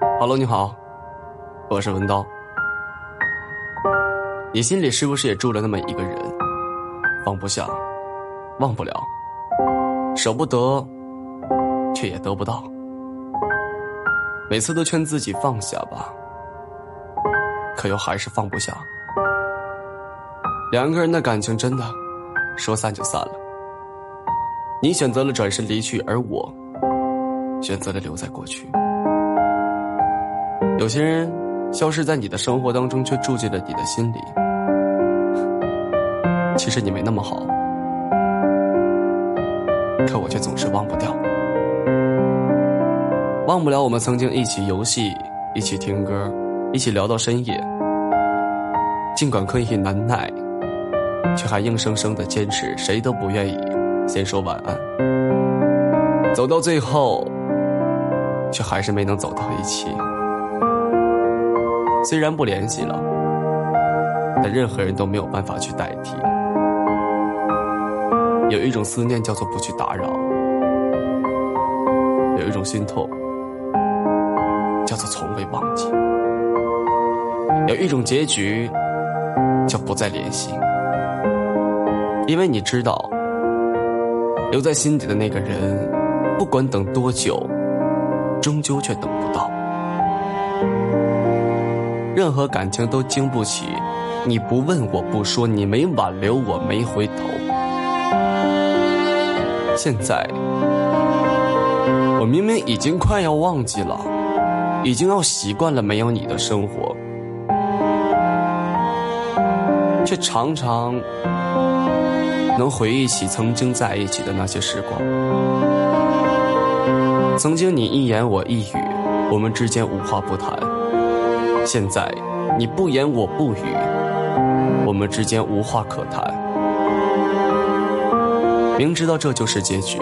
Hello，你好，我是文刀。你心里是不是也住了那么一个人，放不下，忘不了，舍不得，却也得不到。每次都劝自己放下吧，可又还是放不下。两个人的感情真的说散就散了。你选择了转身离去，而我选择了留在过去。有些人消失在你的生活当中，却住进了你的心里。其实你没那么好，可我却总是忘不掉，忘不了我们曾经一起游戏，一起听歌，一起聊到深夜。尽管刻意难耐，却还硬生生的坚持，谁都不愿意先说晚安。走到最后，却还是没能走到一起。虽然不联系了，但任何人都没有办法去代替。有一种思念叫做不去打扰，有一种心痛叫做从未忘记，有一种结局叫不再联系。因为你知道，留在心底的那个人，不管等多久，终究却等不到。任何感情都经不起，你不问我不说，你没挽留我没回头。现在，我明明已经快要忘记了，已经要习惯了没有你的生活，却常常能回忆起曾经在一起的那些时光。曾经你一言我一语，我们之间无话不谈。现在，你不言我不语，我们之间无话可谈。明知道这就是结局，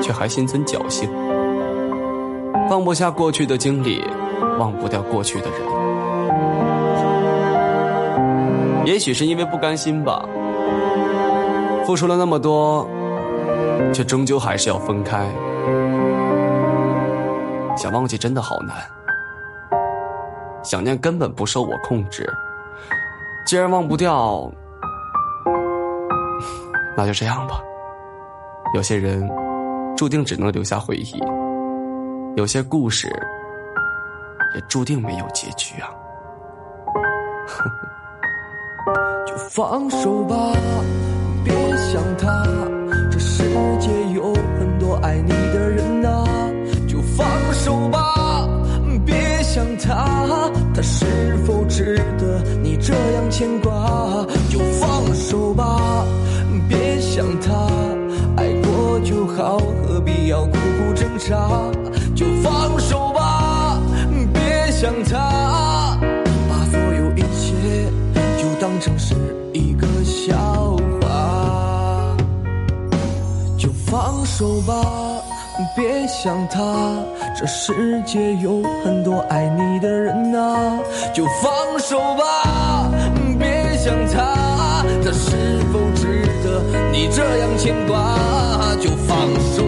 却还心存侥幸，放不下过去的经历，忘不掉过去的人。也许是因为不甘心吧，付出了那么多，却终究还是要分开。想忘记真的好难。想念根本不受我控制，既然忘不掉，那就这样吧。有些人注定只能留下回忆，有些故事也注定没有结局啊。就放手吧，别想他，这世界有很多爱你的人啊。就放手吧。别想他，牵挂？就放手吧，别想他，爱过就好，何必要苦苦挣扎？就放手吧，别想他，把所有一切就当成是一个笑话。就放手吧。别想他，这世界有很多爱你的人啊，就放手吧。想他，他是否值得你这样牵挂？就放手。